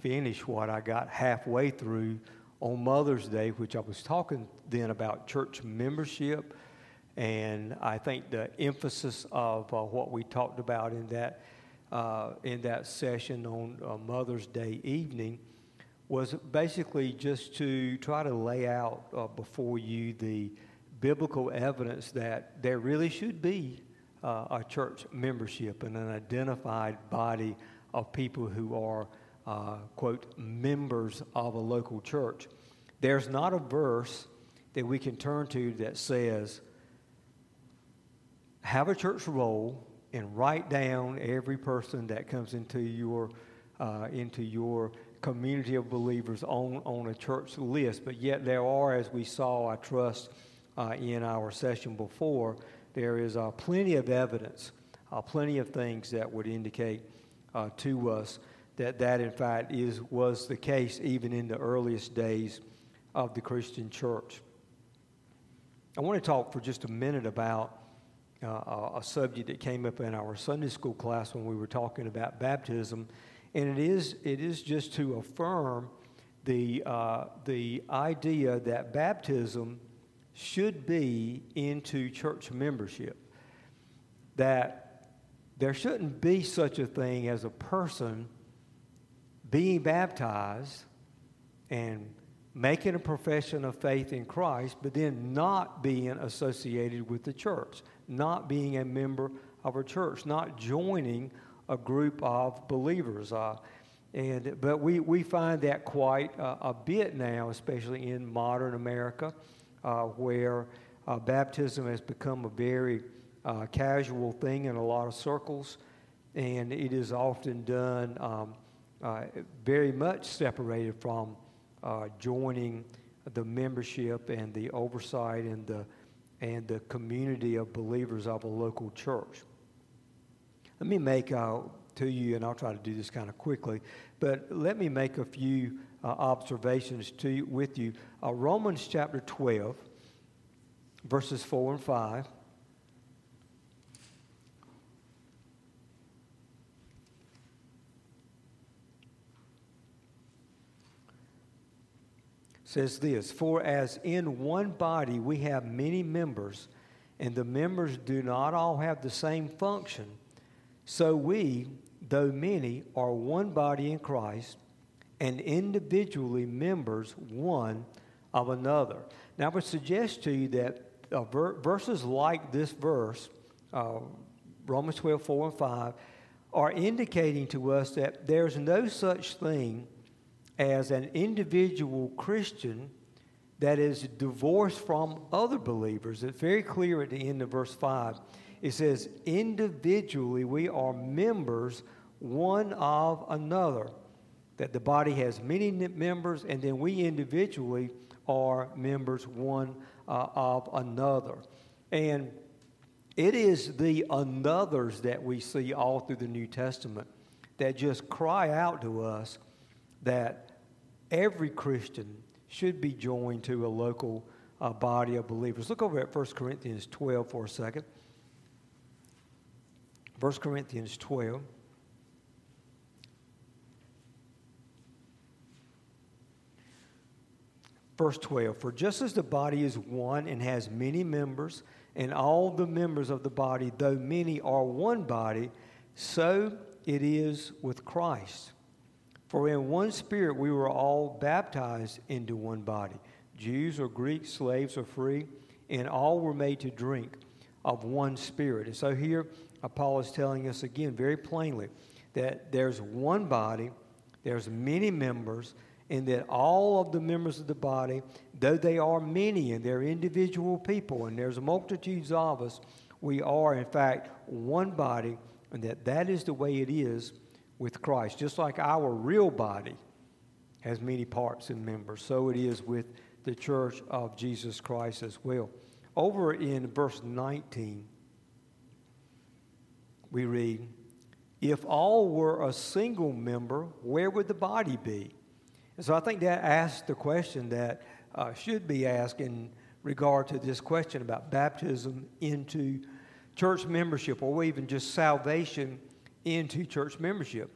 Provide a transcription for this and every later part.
finish what I got halfway through on Mother's Day, which I was talking then about church membership. And I think the emphasis of uh, what we talked about in that, uh, in that session on uh, Mother's Day evening was basically just to try to lay out uh, before you the biblical evidence that there really should be uh, a church membership and an identified body of people who are, uh, quote, members of a local church. There's not a verse that we can turn to that says, have a church roll and write down every person that comes into your, uh, into your community of believers on, on a church list. But yet, there are, as we saw, I trust, uh, in our session before, there is uh, plenty of evidence, uh, plenty of things that would indicate uh, to us that that, in fact, is, was the case even in the earliest days of the Christian church. I want to talk for just a minute about uh, a subject that came up in our Sunday school class when we were talking about baptism, and it is, it is just to affirm the, uh, the idea that baptism should be into church membership. That there shouldn't be such a thing as a person being baptized and making a profession of faith in Christ, but then not being associated with the church, not being a member of a church, not joining a group of believers. Uh, and, but we, we find that quite uh, a bit now, especially in modern America, uh, where uh, baptism has become a very uh, casual thing in a lot of circles, and it is often done um, uh, very much separated from uh, joining the membership and the oversight and the, and the community of believers of a local church. Let me make uh, to you, and I'll try to do this kind of quickly, but let me make a few uh, observations to you, with you. Uh, Romans chapter 12, verses 4 and 5. Says this For as in one body we have many members, and the members do not all have the same function, so we, though many, are one body in Christ, and individually members one of another. Now, I would suggest to you that uh, ver- verses like this verse, uh, Romans 12, 4 and 5, are indicating to us that there's no such thing as an individual Christian that is divorced from other believers. It's very clear at the end of verse 5. It says, individually, we are members one of another. That the body has many members, and then we individually are members one uh, of another. And it is the anothers that we see all through the New Testament that just cry out to us that every Christian should be joined to a local uh, body of believers. Look over at 1 Corinthians 12 for a second. 1 Corinthians 12. Verse 12 For just as the body is one and has many members, and all the members of the body, though many, are one body, so it is with Christ. For in one spirit we were all baptized into one body Jews or Greeks, slaves or free, and all were made to drink of one spirit. And so here, uh, Paul is telling us again very plainly that there's one body, there's many members, and that all of the members of the body, though they are many and they're individual people, and there's multitudes of us, we are in fact one body, and that that is the way it is with Christ. Just like our real body has many parts and members, so it is with the church of Jesus Christ as well. Over in verse 19, we read, If all were a single member, where would the body be? And so I think that asks the question that uh, should be asked in regard to this question about baptism into church membership or even just salvation into church membership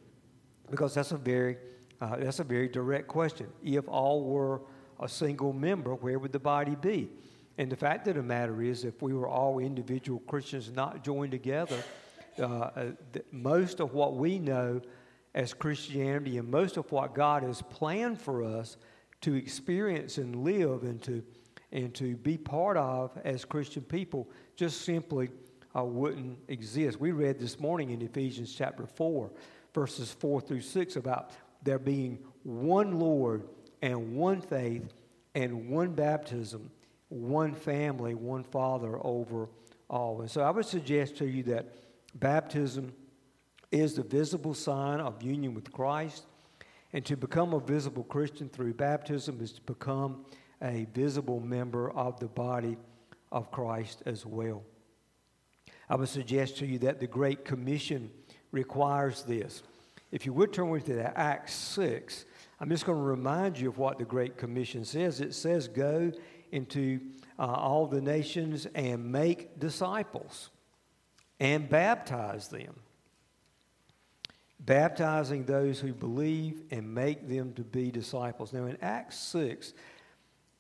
because that's a very uh, that's a very direct question. If all were a single member, where would the body be? And the fact of the matter is, if we were all individual Christians not joined together, uh, uh most of what we know as Christianity and most of what God has planned for us to experience and live and to, and to be part of as Christian people just simply uh, wouldn't exist. We read this morning in Ephesians chapter 4, verses 4 through 6, about there being one Lord and one faith and one baptism, one family, one Father over all. And so I would suggest to you that baptism is the visible sign of union with Christ. And to become a visible Christian through baptism is to become a visible member of the body of Christ as well. I would suggest to you that the Great Commission requires this. If you would turn with me to Acts 6, I'm just going to remind you of what the Great Commission says. It says, Go into uh, all the nations and make disciples and baptize them. Baptizing those who believe and make them to be disciples. Now, in Acts 6,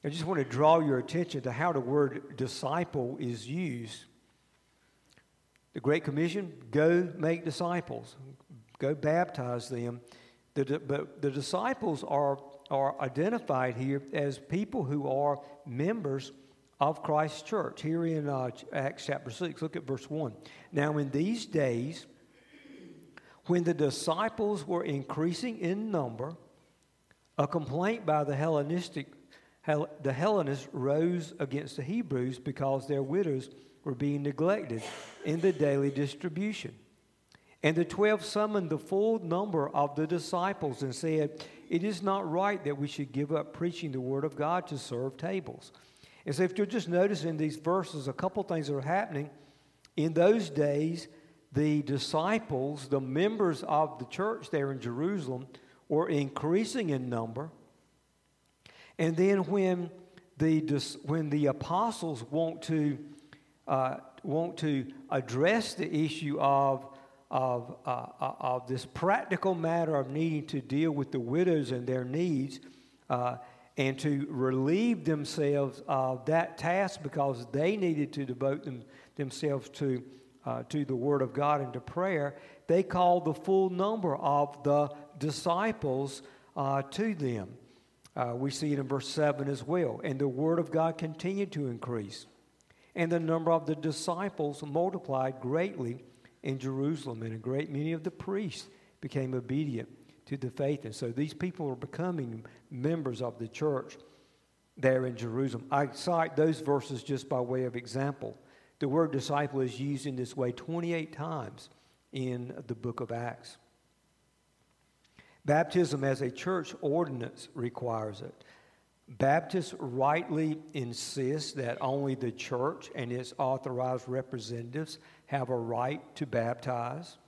I just want to draw your attention to how the word disciple is used. The Great Commission go make disciples, go baptize them. The, but the disciples are, are identified here as people who are members of Christ's church. Here in uh, Acts chapter 6, look at verse 1. Now, in these days, when the disciples were increasing in number, a complaint by the Hellenistic the Hellenists rose against the Hebrews because their widows were being neglected in the daily distribution. And the twelve summoned the full number of the disciples and said, It is not right that we should give up preaching the word of God to serve tables. And so, if you'll just notice in these verses, a couple things are happening. In those days, the disciples, the members of the church there in Jerusalem, were increasing in number. And then when the, when the apostles want to, uh, want to address the issue of of, uh, uh, of this practical matter of needing to deal with the widows and their needs uh, and to relieve themselves of that task because they needed to devote them, themselves to, uh, to the Word of God and to prayer, they called the full number of the disciples uh, to them. We see it in verse 7 as well. And the Word of God continued to increase. And the number of the disciples multiplied greatly in Jerusalem, and a great many of the priests became obedient to the faith. And so these people are becoming members of the church there in Jerusalem. I cite those verses just by way of example. The word disciple is used in this way 28 times in the book of Acts. Baptism as a church ordinance requires it. Baptists rightly insist that only the church and its authorized representatives have a right to baptize.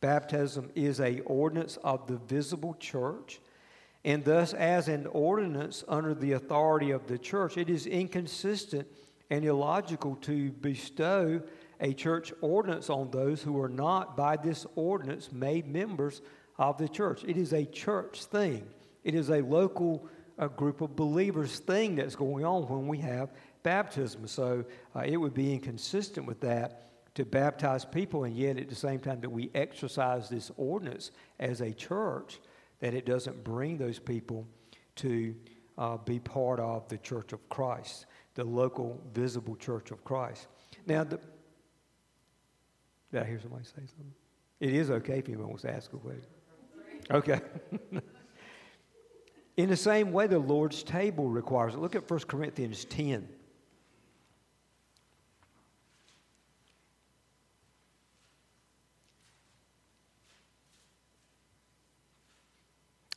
Baptism is a ordinance of the visible church, and thus, as an ordinance under the authority of the church, it is inconsistent and illogical to bestow a church ordinance on those who are not, by this ordinance, made members of the church. It is a church thing, it is a local a group of believers thing that's going on when we have baptism. So uh, it would be inconsistent with that to baptize people, and yet at the same time that we exercise this ordinance as a church, that it doesn't bring those people to uh, be part of the church of Christ, the local visible church of Christ. Now, the, did I hear somebody say something? It is okay if anyone wants to ask a question. Okay. In the same way, the Lord's table requires it. Look at 1 Corinthians 10.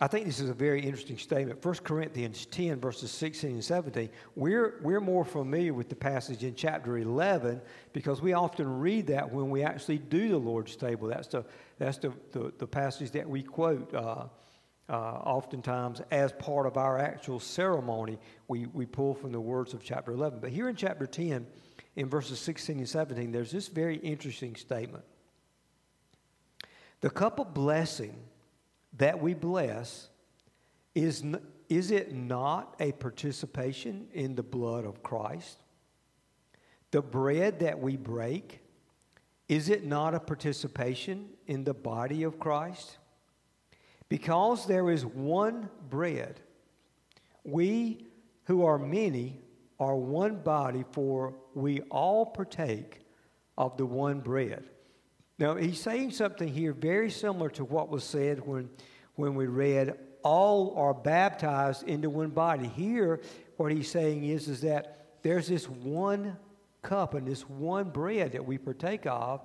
I think this is a very interesting statement. 1 Corinthians 10, verses 16 and 17. We're, we're more familiar with the passage in chapter 11 because we often read that when we actually do the Lord's table. That's the, that's the, the, the passage that we quote uh, uh, oftentimes as part of our actual ceremony. We, we pull from the words of chapter 11. But here in chapter 10, in verses 16 and 17, there's this very interesting statement. The cup of blessing that we bless is, is it not a participation in the blood of Christ? The bread that we break, is it not a participation in the body of Christ? Because there is one bread, we who are many are one body, for we all partake of the one bread. Now, he's saying something here very similar to what was said when, when we read, All are baptized into one body. Here, what he's saying is, is that there's this one cup and this one bread that we partake of.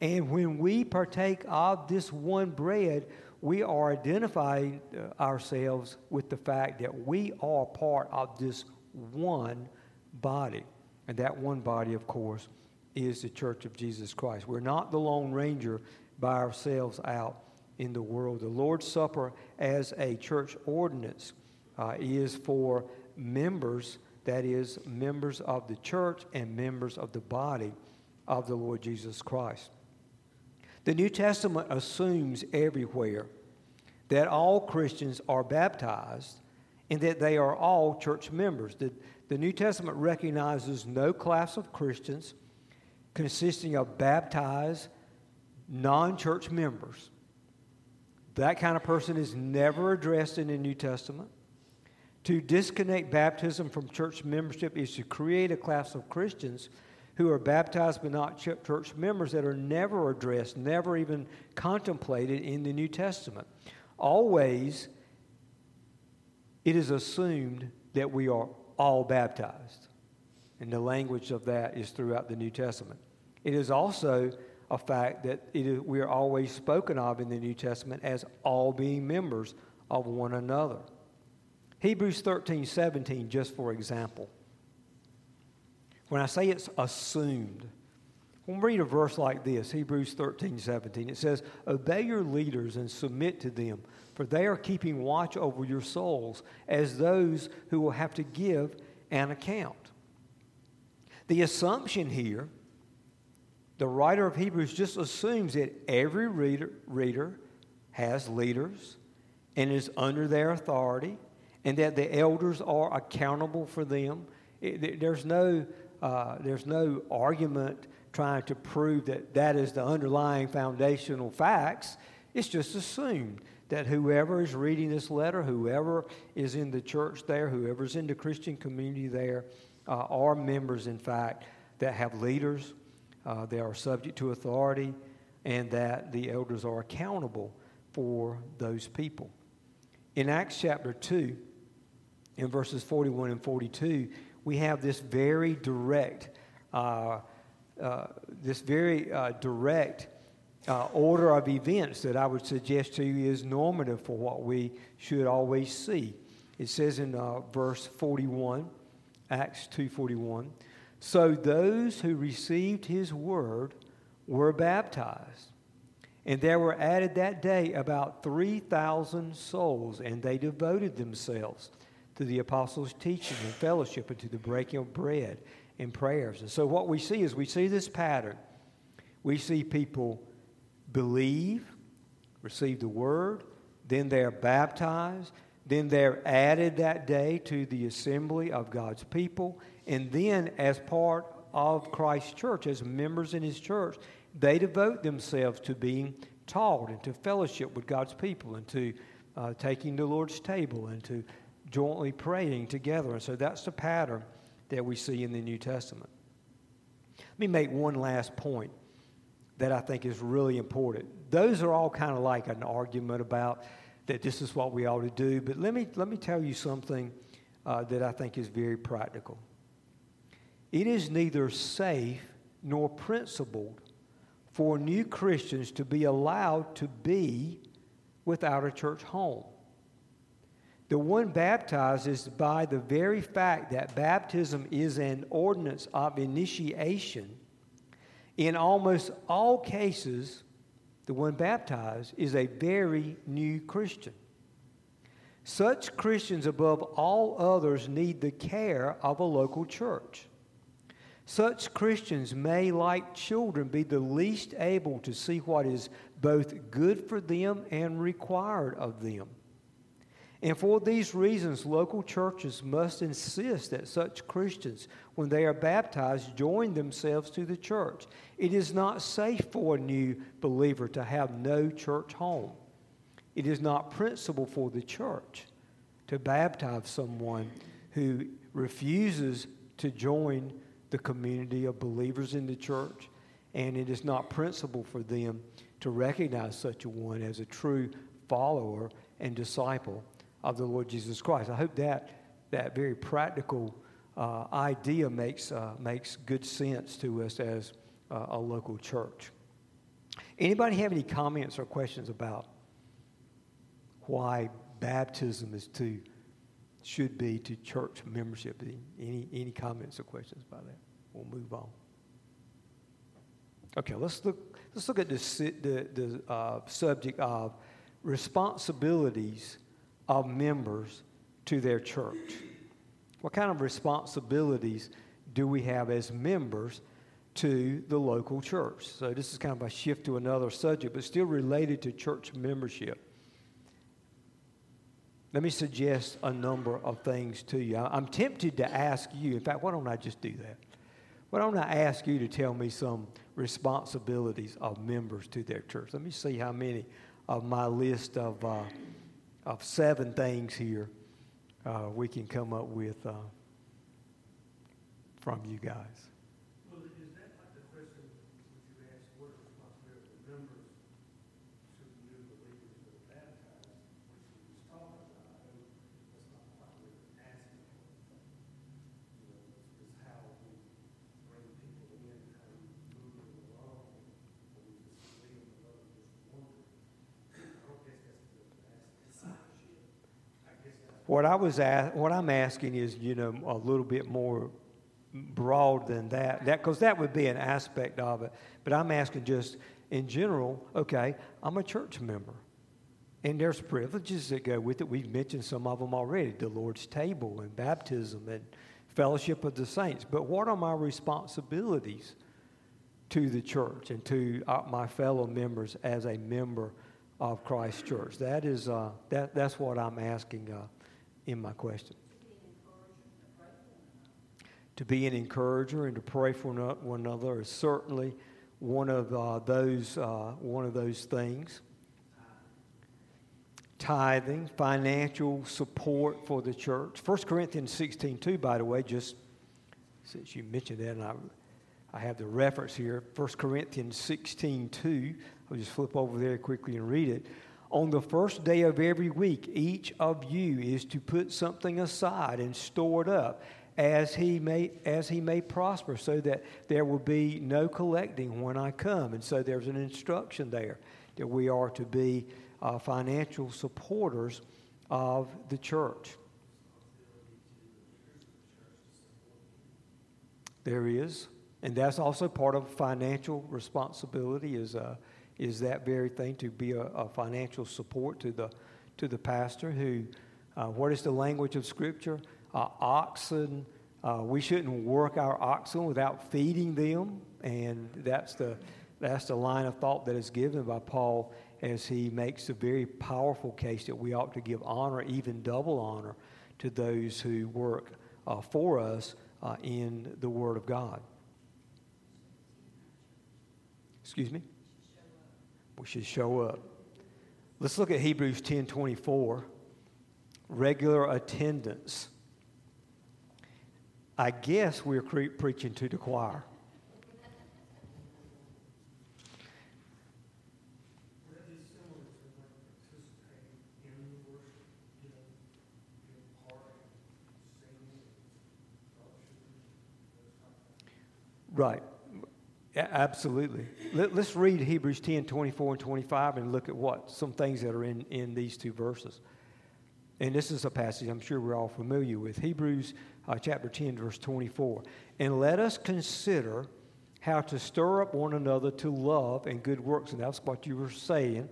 And when we partake of this one bread, we are identifying uh, ourselves with the fact that we are part of this one body. And that one body, of course, is the church of Jesus Christ. We're not the Lone Ranger by ourselves out in the world. The Lord's Supper, as a church ordinance, uh, is for members, that is, members of the church and members of the body of the Lord Jesus Christ. The New Testament assumes everywhere that all Christians are baptized and that they are all church members. The, the New Testament recognizes no class of Christians consisting of baptized non church members. That kind of person is never addressed in the New Testament. To disconnect baptism from church membership is to create a class of Christians who are baptized but not church members that are never addressed, never even contemplated in the New Testament. Always, it is assumed that we are all baptized. And the language of that is throughout the New Testament. It is also a fact that we are always spoken of in the New Testament as all being members of one another. Hebrews 13 17, just for example. When I say it's assumed, when we read a verse like this, Hebrews 13 17, it says, Obey your leaders and submit to them, for they are keeping watch over your souls as those who will have to give an account. The assumption here, the writer of Hebrews just assumes that every reader, reader has leaders and is under their authority, and that the elders are accountable for them. It, there's, no, uh, there's no argument trying to prove that that is the underlying foundational facts. It's just assumed that whoever is reading this letter, whoever is in the church there, whoever's in the Christian community there, uh, are members, in fact, that have leaders, uh, they are subject to authority, and that the elders are accountable for those people. In Acts chapter 2, in verses 41 and 42, we have this very direct uh, uh, this very uh, direct uh, order of events that I would suggest to you is normative for what we should always see. It says in uh, verse 41, Acts 2:41, so those who received his word were baptized. And there were added that day about 3,000 souls, and they devoted themselves to the apostles' teaching and fellowship and to the breaking of bread in prayers. And so what we see is we see this pattern. We see people believe, receive the word, then they're baptized, then they're added that day to the assembly of God's people, and then as part of Christ's church, as members in his church, they devote themselves to being taught and to fellowship with God's people and to uh, taking the Lord's table and to jointly praying together. And so that's the pattern that we see in the New Testament. Let me make one last point that I think is really important. Those are all kind of like an argument about that this is what we ought to do, but let me, let me tell you something uh, that I think is very practical. It is neither safe nor principled for new Christians to be allowed to be without a church home. The one baptized is by the very fact that baptism is an ordinance of initiation. In almost all cases, the one baptized is a very new Christian. Such Christians, above all others, need the care of a local church. Such Christians may, like children, be the least able to see what is both good for them and required of them. And for these reasons, local churches must insist that such Christians, when they are baptized, join themselves to the church. It is not safe for a new believer to have no church home. It is not principle for the church to baptize someone who refuses to join the community of believers in the church, and it is not principle for them to recognize such a one as a true follower and disciple of the Lord Jesus Christ. I hope that that very practical uh, idea makes, uh, makes good sense to us as uh, a local church. Anybody have any comments or questions about why baptism is to should be to church membership? Any any comments or questions about that? We'll move on. Okay, let's look let's look at the the uh, subject of responsibilities of members to their church. What kind of responsibilities do we have as members to the local church? So, this is kind of a shift to another subject, but still related to church membership. Let me suggest a number of things to you. I'm tempted to ask you, in fact, why don't I just do that? Why don't I ask you to tell me some responsibilities of members to their church? Let me see how many of my list of uh, of seven things here uh, we can come up with uh, from you guys. Well, is that like the question that you asked, what are responsibility of members to new believers that are baptized, which he was talking about? I know that's not quite what you're asking. You know, it's, it's how we bring people in, how we move them along, or we just leave them alone, just wonder. I don't guess that's the, that's discipleship. I guess that's What I was what I'm asking is, you know, a little bit more broad than that. That because that would be an aspect of it. But I'm asking just in general. Okay, I'm a church member, and there's privileges that go with it. We've mentioned some of them already: the Lord's table and baptism and fellowship of the saints. But what are my responsibilities to the church and to uh, my fellow members as a member of Christ Church? That is uh, that. That's what I'm asking uh, in my question to be an encourager and to pray for one another is certainly one of uh, those uh, one of those things. Tithing, financial support for the church. 1 Corinthians 16, 2, by the way, just since you mentioned that, and I, I have the reference here. 1 Corinthians 16, 2. I'll just flip over there quickly and read it. On the first day of every week, each of you is to put something aside and store it up as he may as he may prosper so that there will be no collecting when I come. And so there's an instruction there that we are to be uh, financial supporters of the church. There is. And that's also part of financial responsibility is uh, is that very thing to be a, a financial support to the to the pastor who uh, what is the language of scripture uh, oxen. Uh, we shouldn't work our oxen without feeding them, and that's the that's the line of thought that is given by Paul as he makes a very powerful case that we ought to give honor, even double honor, to those who work uh, for us uh, in the Word of God. Excuse me. We should show up. Let's look at Hebrews ten twenty four. Regular attendance. I guess we're cre- preaching to the choir. Right. A- absolutely. Let, us read Hebrews 10 24 and 25 and look at what some things that are in, in these two verses. And this is a passage I'm sure we're all familiar with. Hebrews uh, chapter 10, verse 24. And let us consider how to stir up one another to love and good works. And that's what you were saying.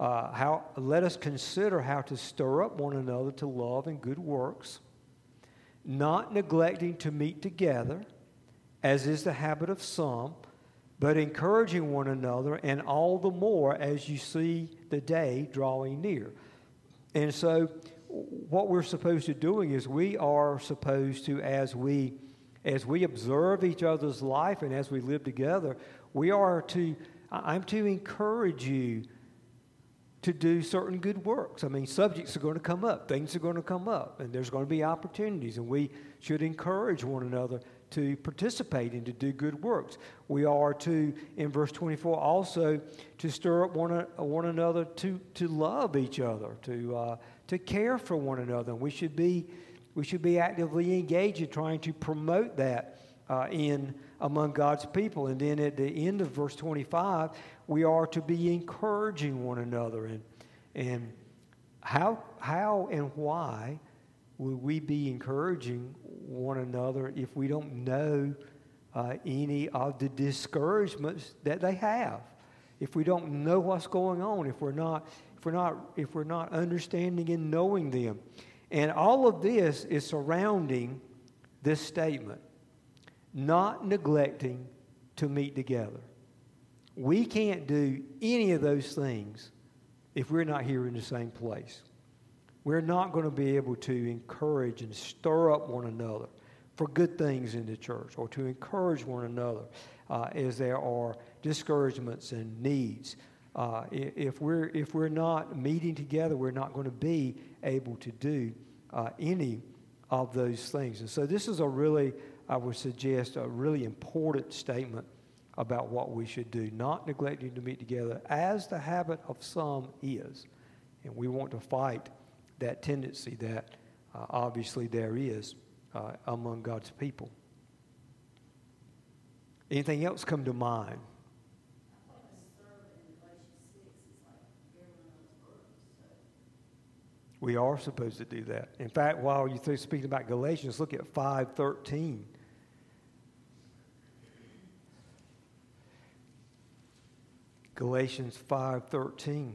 Uh, how, let us consider how to stir up one another to love and good works, not neglecting to meet together, as is the habit of some, but encouraging one another, and all the more as you see the day drawing near. And so what we're supposed to doing is we are supposed to, as we as we observe each other's life and as we live together, we are to, I'm to encourage you to do certain good works. I mean, subjects are going to come up, things are going to come up, and there's going to be opportunities, and we should encourage one another to participate and to do good works. We are to, in verse 24, also to stir up one, one another to, to love each other, to, uh, to care for one another. And we should be we should be actively engaged in trying to promote that uh, in among God's people. And then at the end of verse 25, we are to be encouraging one another. And, and how, how and why would we be encouraging one another if we don't know uh, any of the discouragements that they have? If we don't know what's going on, if we're not, if we're not, if we're not understanding and knowing them. And all of this is surrounding this statement not neglecting to meet together. We can't do any of those things if we're not here in the same place. We're not going to be able to encourage and stir up one another for good things in the church or to encourage one another uh, as there are discouragements and needs. Uh, if, we're, if we're not meeting together, we're not going to be able to do uh, any of those things. And so, this is a really, I would suggest, a really important statement about what we should do, not neglecting to meet together, as the habit of some is. And we want to fight that tendency that uh, obviously there is uh, among God's people. Anything else come to mind? We are supposed to do that. In fact, while you're speaking about Galatians, look at 5.13. Galatians 5.13.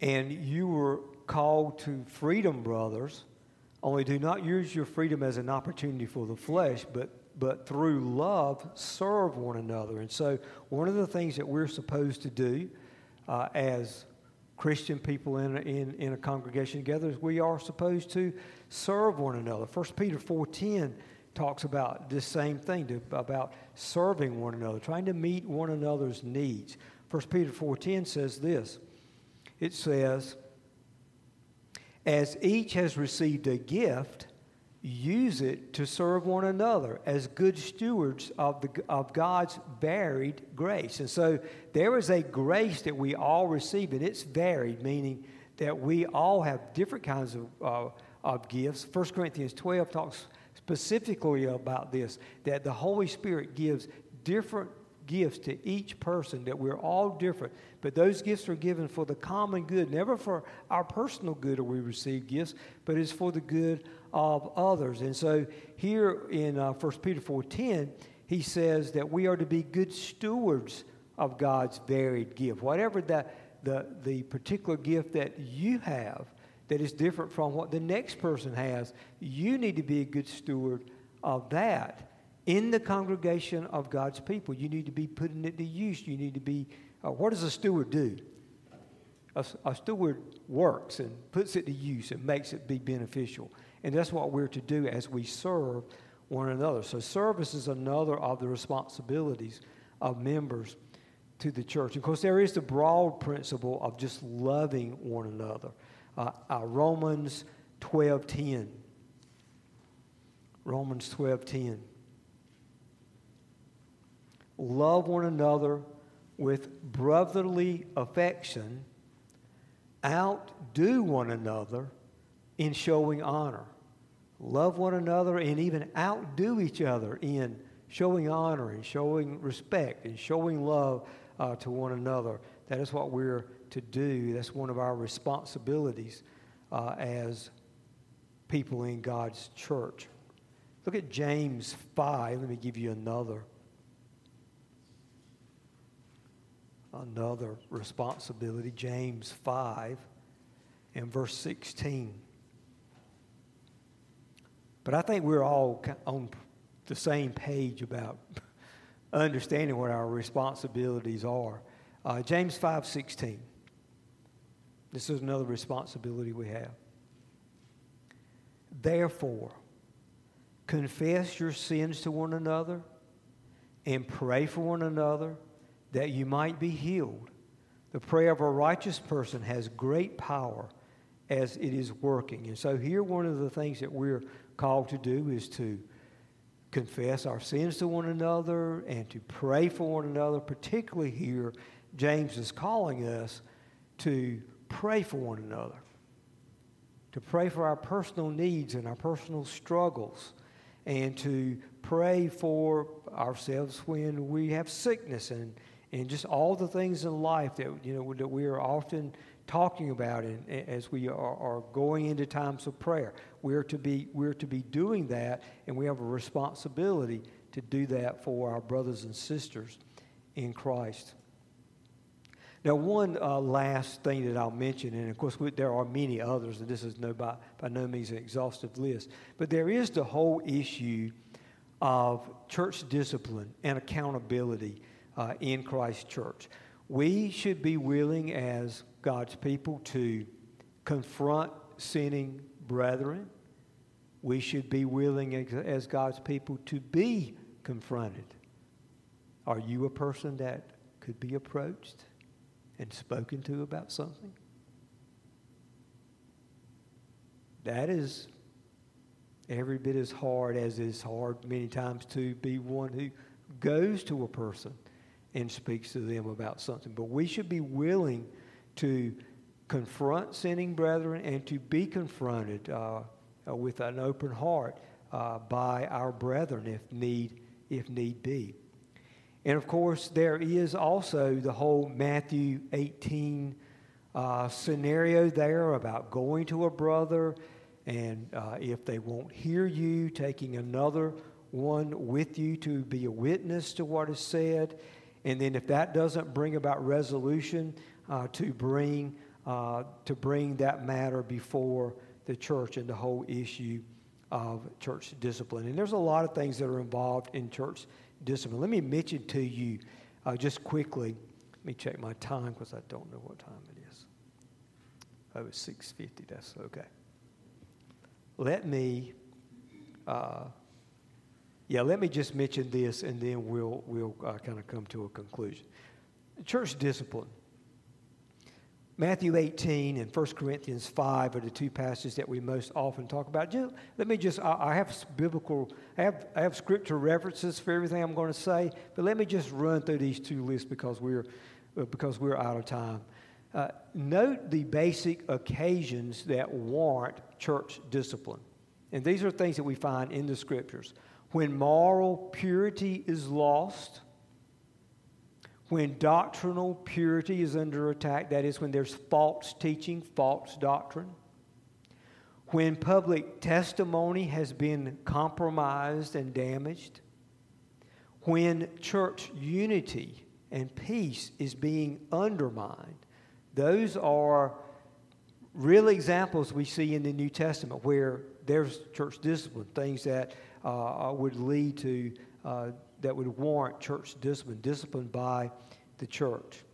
And you were called to freedom, brothers. Only do not use your freedom as an opportunity for the flesh, but but through love serve one another. And so, one of the things that we're supposed to do uh, as Christian people in a, in, in a congregation together is we are supposed to serve one another. 1 Peter 4.10 talks about this same thing, to, about serving one another, trying to meet one another's needs. 1 Peter 4.10 says this. It says, as each has received a gift, use it to serve one another as good stewards of, the, of God's varied grace. And so there is a grace that we all receive, and it's varied, meaning that we all have different kinds of, uh, of gifts. 1 Corinthians 12 talks specifically about this that the Holy Spirit gives different gifts to each person, that we're all different. But those gifts are given for the common good, never for our personal good or we receive gifts, but it's for the good of others. And so here in uh, 1 Peter 4.10, he says that we are to be good stewards of God's varied gift. Whatever the, the, the particular gift that you have that is different from what the next person has, you need to be a good steward of that in the congregation of God's people. You need to be putting it to use. You need to be, uh, what does a steward do? A, a, steward works and puts it to use and makes it be beneficial. And that's what we're to do as we serve one another. So, service is another of the responsibilities of members to the church. Of course, there is the broad principle of just loving one another. Uh, uh, Romans 12:10. Romans 12:10. Love one another with brotherly affection. Outdo one another in showing honor love one another and even outdo each other in showing honor and showing respect and showing love uh, to one another. That is what we're to do. That's one of our responsibilities uh, as people in God's church. Look at James 5. Let me give you another. Another responsibility. James 5 and verse 16. But I think we're all on the same page about, understanding what our responsibilities are. Uh, James 5:16. This is another responsibility we have. Therefore, confess your sins to one another and pray for one another that you might be healed. The prayer of a righteous person has great power as it is working. And so, here, one of the things that we're called to do is to confess our sins to one another and to pray for one another. Particularly here, James is calling us to pray for one another, to pray for our personal needs and our personal struggles, and to pray for ourselves when we have sickness and, and just all the things in life that, you know, that we are often talking about in, as we are, are, going into times of prayer. We're to, be, we're to be doing that, and we have a responsibility to do that for our brothers and sisters in Christ. Now, one uh, last thing that I'll mention, and of course, we, there are many others, and this is no, by, by no means an exhaustive list, but there is the whole issue of church discipline and accountability uh, in Christ Church. We should be willing as God's people to confront sinning brethren. We should be willing as God's people to be confronted. Are you a person that could be approached and spoken to about something? That is every bit as hard as it's hard many times to be one who goes to a person and speaks to them about something. But we should be willing to confront sinning brethren and to be confronted uh, uh, with an open heart uh, by our brethren if need, if need be. And of course, there is also the whole Matthew 18 uh, scenario there about going to a brother and uh, if they won't hear you, taking another one with you to be a witness to what is said. And then if that doesn't bring about resolution, uh, to bring uh, to bring that matter before the church and the whole issue of church discipline. And there's a lot of things that are involved in church discipline. Let me mention to you uh, just quickly. Let me check my time because I don't know what time it is. Oh, it's 6.50. That's okay. Let me, uh, yeah, let me just mention this and then we'll, we'll uh, kind of come to a conclusion. Church discipline. Matthew 18 and 1 Corinthians 5 are the two passages that we most often talk about. Just, let me just, I, I have biblical, I have, I have scripture references for everything I'm going to say, but let me just run through these two lists because we're, uh, because we're out of time. Uh, note the basic occasions that warrant church discipline. And these are things that we find in the scriptures. When moral purity is lost, when doctrinal purity is under attack, that is, when there's false teaching, false doctrine, when public testimony has been compromised and damaged, when church unity and peace is being undermined, those are real examples we see in the New Testament where there's church discipline, things that uh, would lead to uh, that would warrant church discipline, discipline by the church.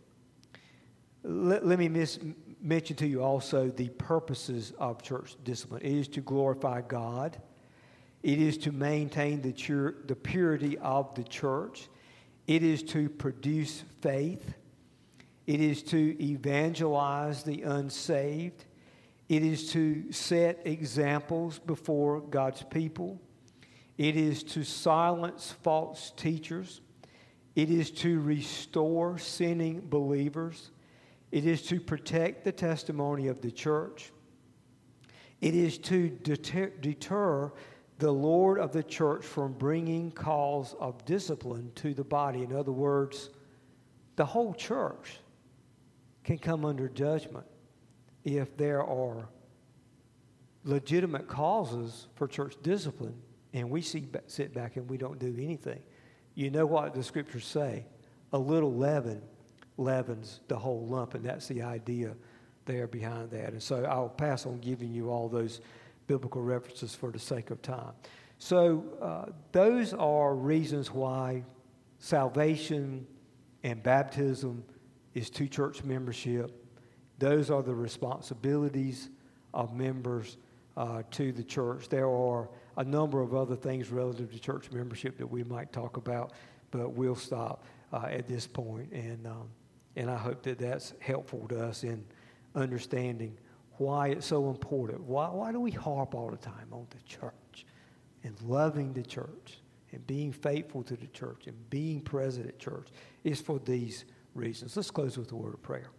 Let, let me miss, mention to you also the purposes of church discipline. It is to glorify God. It is to maintain the, the purity of the church. It is to produce faith. It is to evangelize the unsaved. It is to set examples before God's people. It is to silence false teachers. It is to restore sinning believers. It is to protect the testimony of the church. It is to deter, deter, the Lord of the church from bringing calls of discipline to the body. In other words, the whole church can come under judgment if there are legitimate causes for church discipline and we see, sit back and we don't do anything. You know what the scriptures say? A little leaven leavens the whole lump, and that's the idea there behind that. And so I'll pass on giving you all those biblical references for the sake of time. So uh, those are reasons why salvation and baptism is to church membership. Those are the responsibilities of members uh, to the church. There are a number of other things relative to church membership that we might talk about, but we'll stop uh, at this point. And, um, and I hope that that's helpful to us in understanding why it's so important. Why, why do we harp all the time on the church and loving the church and being faithful to the church and being present at church? Is for these reasons. Let's close with a word of prayer.